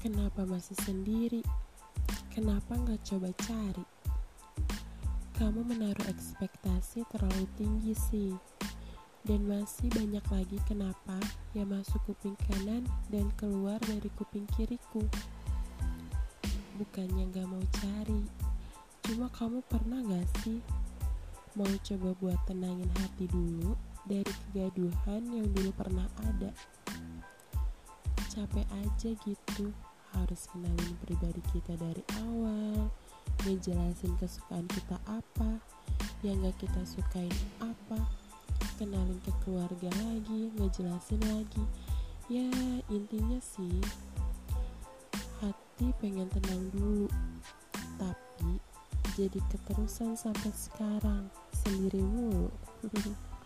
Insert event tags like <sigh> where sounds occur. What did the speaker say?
Kenapa masih sendiri? Kenapa nggak coba cari? Kamu menaruh ekspektasi terlalu tinggi sih. Dan masih banyak lagi kenapa yang masuk kuping kanan dan keluar dari kuping kiriku. Bukannya gak mau cari, cuma kamu pernah gak sih mau coba buat tenangin hati dulu dari kegaduhan yang dulu pernah ada? Capek aja gitu harus kenalin pribadi kita dari awal ngejelasin kesukaan kita apa yang gak kita sukain apa. Kenalin ke keluarga lagi ngejelasin lagi. Ya intinya sih hati pengen tenang dulu tapi jadi keterusan sampai sekarang sendiri mulu <laughs>